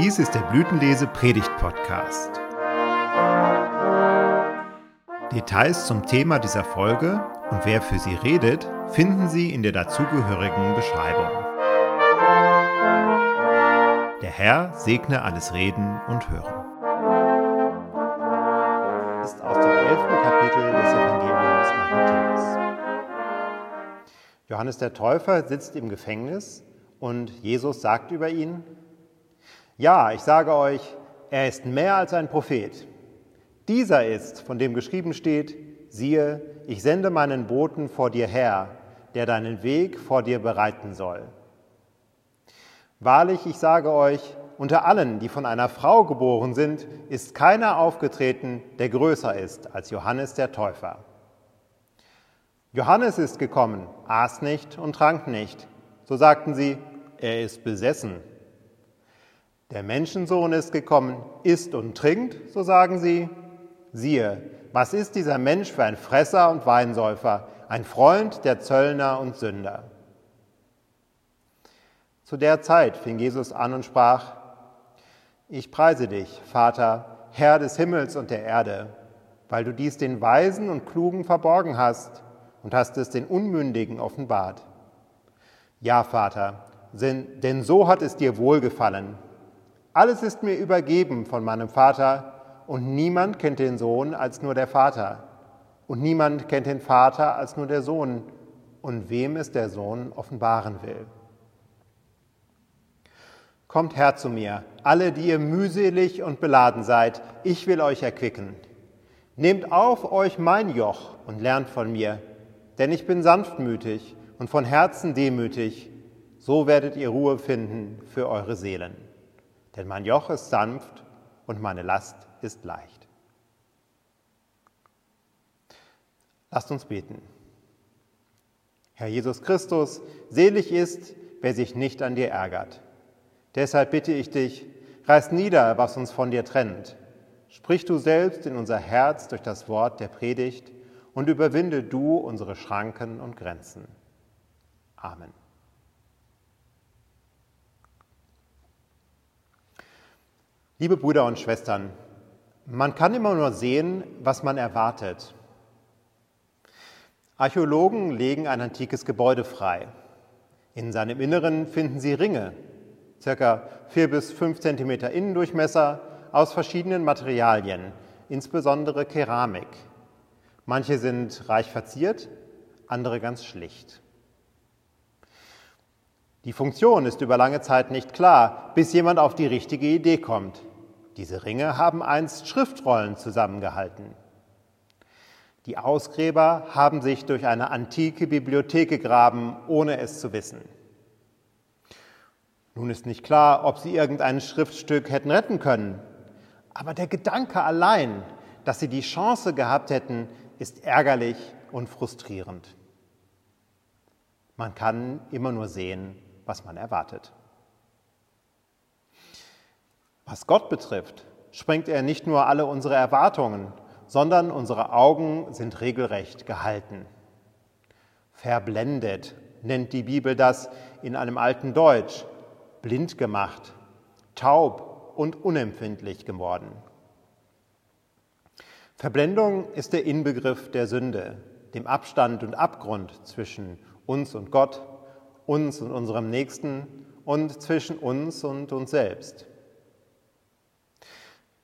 Dies ist der Blütenlese Predigt Podcast. Details zum Thema dieser Folge und wer für sie redet, finden Sie in der dazugehörigen Beschreibung. Der Herr segne alles Reden und Hören. ist aus dem elften Kapitel des Evangeliums nach Matthäus. Johannes der Täufer sitzt im Gefängnis und Jesus sagt über ihn, ja, ich sage euch, er ist mehr als ein Prophet. Dieser ist, von dem geschrieben steht, siehe, ich sende meinen Boten vor dir her, der deinen Weg vor dir bereiten soll. Wahrlich, ich sage euch, unter allen, die von einer Frau geboren sind, ist keiner aufgetreten, der größer ist als Johannes der Täufer. Johannes ist gekommen, aß nicht und trank nicht. So sagten sie, er ist besessen. Der Menschensohn ist gekommen, isst und trinkt, so sagen sie. Siehe, was ist dieser Mensch für ein Fresser und Weinsäufer, ein Freund der Zöllner und Sünder? Zu der Zeit fing Jesus an und sprach, Ich preise dich, Vater, Herr des Himmels und der Erde, weil du dies den Weisen und Klugen verborgen hast und hast es den Unmündigen offenbart. Ja, Vater, denn so hat es dir wohlgefallen. Alles ist mir übergeben von meinem Vater und niemand kennt den Sohn als nur der Vater. Und niemand kennt den Vater als nur der Sohn. Und wem es der Sohn offenbaren will. Kommt her zu mir, alle, die ihr mühselig und beladen seid, ich will euch erquicken. Nehmt auf euch mein Joch und lernt von mir, denn ich bin sanftmütig und von Herzen demütig, so werdet ihr Ruhe finden für eure Seelen denn mein Joch ist sanft und meine Last ist leicht. Lasst uns beten. Herr Jesus Christus, selig ist, wer sich nicht an dir ärgert. Deshalb bitte ich dich, reiß nieder, was uns von dir trennt. Sprich du selbst in unser Herz durch das Wort der Predigt und überwinde du unsere Schranken und Grenzen. Amen. Liebe Brüder und Schwestern, man kann immer nur sehen, was man erwartet. Archäologen legen ein antikes Gebäude frei. In seinem Inneren finden sie Ringe, circa vier bis fünf Zentimeter Innendurchmesser, aus verschiedenen Materialien, insbesondere Keramik. Manche sind reich verziert, andere ganz schlicht. Die Funktion ist über lange Zeit nicht klar, bis jemand auf die richtige Idee kommt. Diese Ringe haben einst Schriftrollen zusammengehalten. Die Ausgräber haben sich durch eine antike Bibliothek gegraben, ohne es zu wissen. Nun ist nicht klar, ob sie irgendein Schriftstück hätten retten können, aber der Gedanke allein, dass sie die Chance gehabt hätten, ist ärgerlich und frustrierend. Man kann immer nur sehen, was man erwartet. Was Gott betrifft, sprengt er nicht nur alle unsere Erwartungen, sondern unsere Augen sind regelrecht gehalten. Verblendet nennt die Bibel das in einem alten Deutsch, blind gemacht, taub und unempfindlich geworden. Verblendung ist der Inbegriff der Sünde, dem Abstand und Abgrund zwischen uns und Gott, uns und unserem Nächsten und zwischen uns und uns selbst.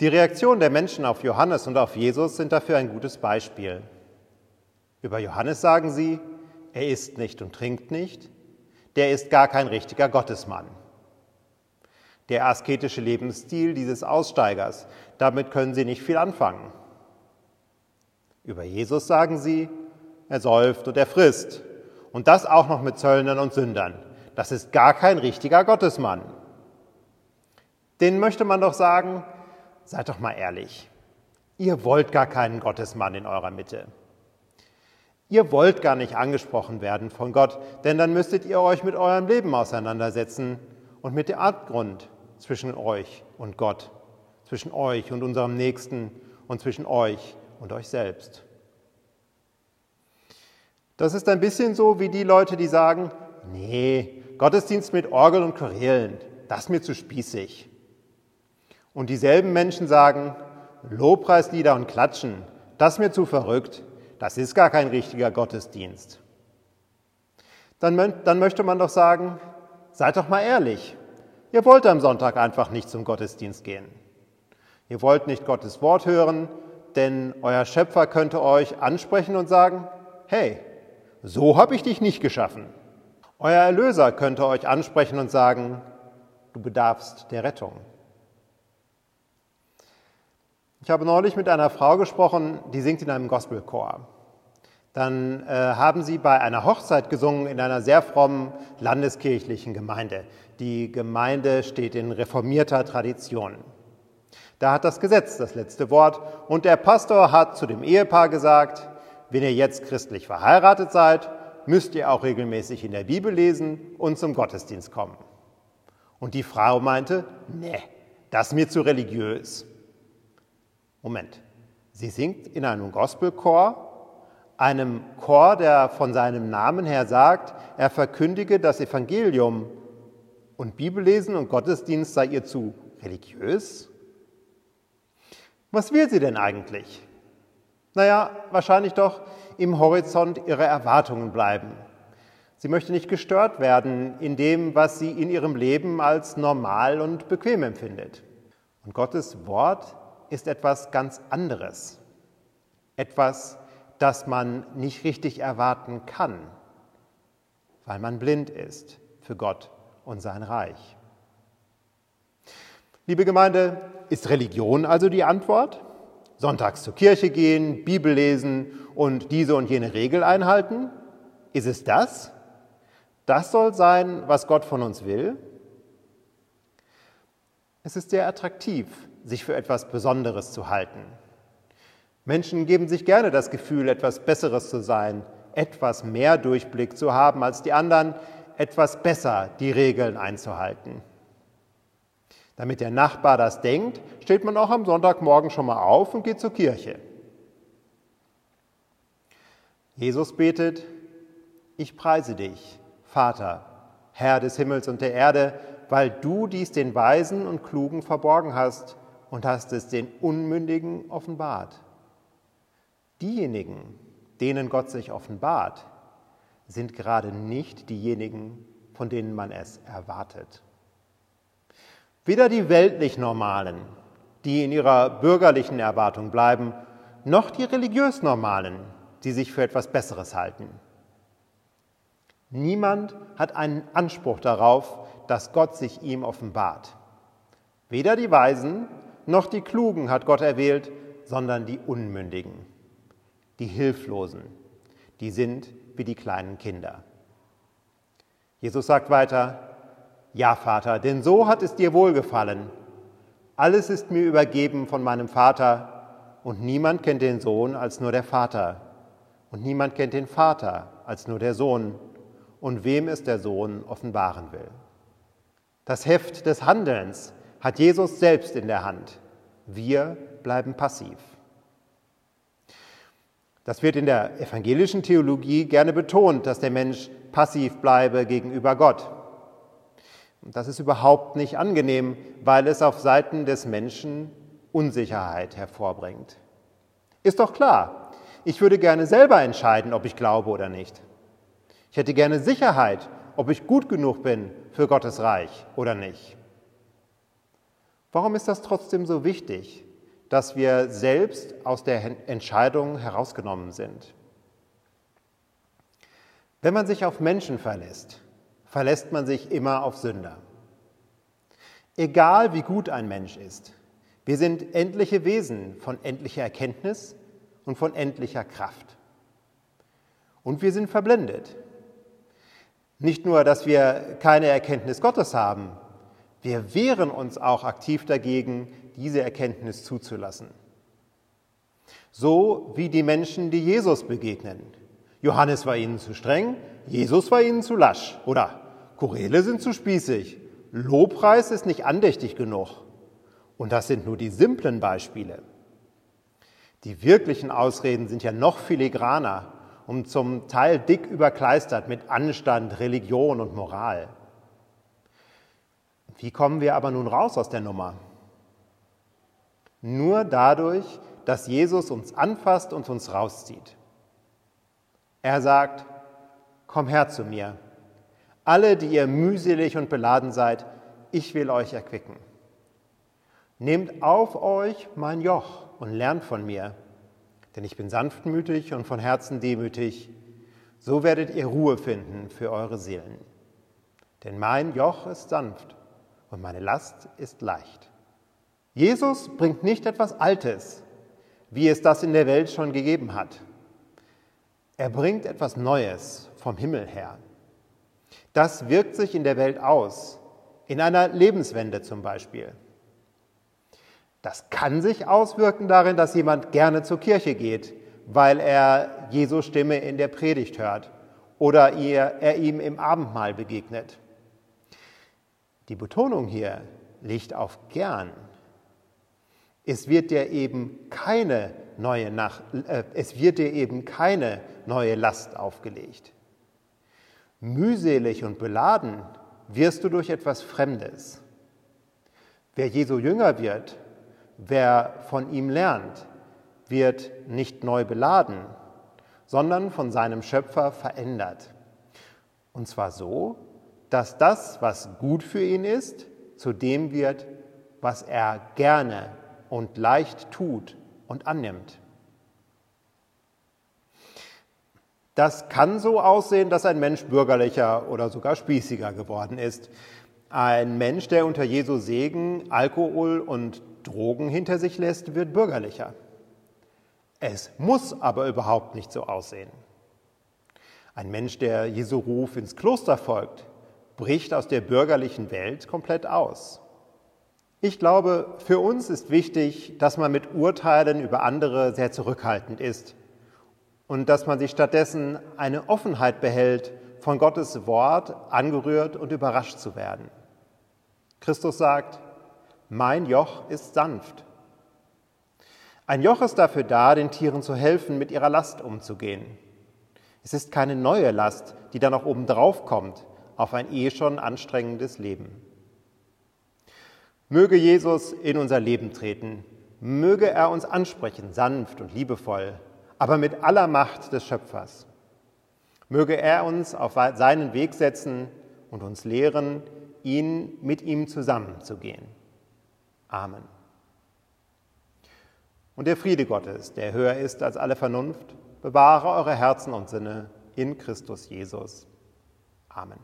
Die Reaktion der Menschen auf Johannes und auf Jesus sind dafür ein gutes Beispiel. Über Johannes sagen sie, er isst nicht und trinkt nicht, der ist gar kein richtiger Gottesmann. Der asketische Lebensstil dieses Aussteigers, damit können sie nicht viel anfangen. Über Jesus sagen sie, er säuft und er frisst. Und das auch noch mit Zöllnern und Sündern. Das ist gar kein richtiger Gottesmann. Den möchte man doch sagen, Seid doch mal ehrlich. Ihr wollt gar keinen Gottesmann in eurer Mitte. Ihr wollt gar nicht angesprochen werden von Gott, denn dann müsstet ihr euch mit eurem Leben auseinandersetzen und mit dem Abgrund zwischen euch und Gott, zwischen euch und unserem Nächsten und zwischen euch und euch selbst. Das ist ein bisschen so wie die Leute, die sagen, nee, Gottesdienst mit Orgel und Chorälen, das ist mir zu spießig. Und dieselben Menschen sagen, Lobpreislieder und Klatschen, das ist mir zu verrückt, das ist gar kein richtiger Gottesdienst. Dann, dann möchte man doch sagen, seid doch mal ehrlich, ihr wollt am Sonntag einfach nicht zum Gottesdienst gehen. Ihr wollt nicht Gottes Wort hören, denn euer Schöpfer könnte euch ansprechen und sagen, hey, so habe ich dich nicht geschaffen. Euer Erlöser könnte euch ansprechen und sagen, du bedarfst der Rettung. Ich habe neulich mit einer Frau gesprochen, die singt in einem Gospelchor. Dann äh, haben sie bei einer Hochzeit gesungen in einer sehr frommen landeskirchlichen Gemeinde. Die Gemeinde steht in reformierter Tradition. Da hat das Gesetz das letzte Wort und der Pastor hat zu dem Ehepaar gesagt, wenn ihr jetzt christlich verheiratet seid, müsst ihr auch regelmäßig in der Bibel lesen und zum Gottesdienst kommen. Und die Frau meinte, nee, das ist mir zu religiös. Moment, sie singt in einem Gospelchor, einem Chor, der von seinem Namen her sagt, er verkündige das Evangelium und Bibellesen und Gottesdienst sei ihr zu religiös? Was will sie denn eigentlich? Naja, wahrscheinlich doch im Horizont ihrer Erwartungen bleiben. Sie möchte nicht gestört werden in dem, was sie in ihrem Leben als normal und bequem empfindet. Und Gottes Wort ist etwas ganz anderes. Etwas, das man nicht richtig erwarten kann, weil man blind ist für Gott und sein Reich. Liebe Gemeinde, ist Religion also die Antwort? Sonntags zur Kirche gehen, Bibel lesen und diese und jene Regel einhalten? Ist es das? Das soll sein, was Gott von uns will? Es ist sehr attraktiv, sich für etwas Besonderes zu halten. Menschen geben sich gerne das Gefühl, etwas Besseres zu sein, etwas mehr Durchblick zu haben als die anderen, etwas besser die Regeln einzuhalten. Damit der Nachbar das denkt, steht man auch am Sonntagmorgen schon mal auf und geht zur Kirche. Jesus betet, ich preise dich, Vater, Herr des Himmels und der Erde, weil du dies den Weisen und Klugen verborgen hast und hast es den Unmündigen offenbart. Diejenigen, denen Gott sich offenbart, sind gerade nicht diejenigen, von denen man es erwartet. Weder die weltlich Normalen, die in ihrer bürgerlichen Erwartung bleiben, noch die religiös Normalen, die sich für etwas Besseres halten. Niemand hat einen Anspruch darauf, dass Gott sich ihm offenbart. Weder die Weisen noch die Klugen hat Gott erwählt, sondern die Unmündigen, die Hilflosen, die sind wie die kleinen Kinder. Jesus sagt weiter, ja, Vater, denn so hat es dir wohlgefallen. Alles ist mir übergeben von meinem Vater, und niemand kennt den Sohn als nur der Vater, und niemand kennt den Vater als nur der Sohn, und wem es der Sohn offenbaren will. Das Heft des Handelns hat Jesus selbst in der Hand. Wir bleiben passiv. Das wird in der evangelischen Theologie gerne betont, dass der Mensch passiv bleibe gegenüber Gott. Und das ist überhaupt nicht angenehm, weil es auf Seiten des Menschen Unsicherheit hervorbringt. Ist doch klar, ich würde gerne selber entscheiden, ob ich glaube oder nicht. Ich hätte gerne Sicherheit, ob ich gut genug bin für Gottes Reich oder nicht. Warum ist das trotzdem so wichtig, dass wir selbst aus der Entscheidung herausgenommen sind? Wenn man sich auf Menschen verlässt, verlässt man sich immer auf Sünder. Egal wie gut ein Mensch ist, wir sind endliche Wesen von endlicher Erkenntnis und von endlicher Kraft. Und wir sind verblendet. Nicht nur, dass wir keine Erkenntnis Gottes haben, wir wehren uns auch aktiv dagegen, diese Erkenntnis zuzulassen. So wie die Menschen, die Jesus begegnen. Johannes war ihnen zu streng, Jesus war ihnen zu lasch. Oder Choräle sind zu spießig. Lobpreis ist nicht andächtig genug. Und das sind nur die simplen Beispiele. Die wirklichen Ausreden sind ja noch filigraner und zum Teil dick überkleistert mit Anstand, Religion und Moral. Wie kommen wir aber nun raus aus der Nummer? Nur dadurch, dass Jesus uns anfasst und uns rauszieht. Er sagt, komm her zu mir, alle, die ihr mühselig und beladen seid, ich will euch erquicken. Nehmt auf euch mein Joch und lernt von mir, denn ich bin sanftmütig und von Herzen demütig, so werdet ihr Ruhe finden für eure Seelen. Denn mein Joch ist sanft und meine Last ist leicht. Jesus bringt nicht etwas Altes, wie es das in der Welt schon gegeben hat. Er bringt etwas Neues vom Himmel her. Das wirkt sich in der Welt aus, in einer Lebenswende zum Beispiel. Das kann sich auswirken darin, dass jemand gerne zur Kirche geht, weil er Jesu Stimme in der Predigt hört oder er ihm im Abendmahl begegnet. Die Betonung hier liegt auf gern. Es wird dir eben keine neue, Nacht, äh, es wird dir eben keine neue Last aufgelegt. Mühselig und beladen wirst du durch etwas Fremdes. Wer Jesu Jünger wird, wer von ihm lernt, wird nicht neu beladen, sondern von seinem Schöpfer verändert. Und zwar so, dass das, was gut für ihn ist, zu dem wird, was er gerne und leicht tut und annimmt. Das kann so aussehen, dass ein Mensch bürgerlicher oder sogar spießiger geworden ist. Ein Mensch, der unter Jesu Segen Alkohol und Drogen hinter sich lässt, wird bürgerlicher. Es muss aber überhaupt nicht so aussehen. Ein Mensch, der Jesu Ruf ins Kloster folgt, bricht aus der bürgerlichen Welt komplett aus. Ich glaube, für uns ist wichtig, dass man mit Urteilen über andere sehr zurückhaltend ist und dass man sich stattdessen eine Offenheit behält, von Gottes Wort angerührt und überrascht zu werden. Christus sagt, mein Joch ist sanft. Ein Joch ist dafür da, den Tieren zu helfen, mit ihrer Last umzugehen. Es ist keine neue Last, die dann noch obendrauf kommt auf ein eh schon anstrengendes Leben. Möge Jesus in unser Leben treten, möge er uns ansprechen, sanft und liebevoll, aber mit aller Macht des Schöpfers. Möge er uns auf seinen Weg setzen und uns lehren, ihn mit ihm zusammenzugehen. Amen. Und der Friede Gottes, der höher ist als alle Vernunft, bewahre eure Herzen und Sinne in Christus Jesus. Amen.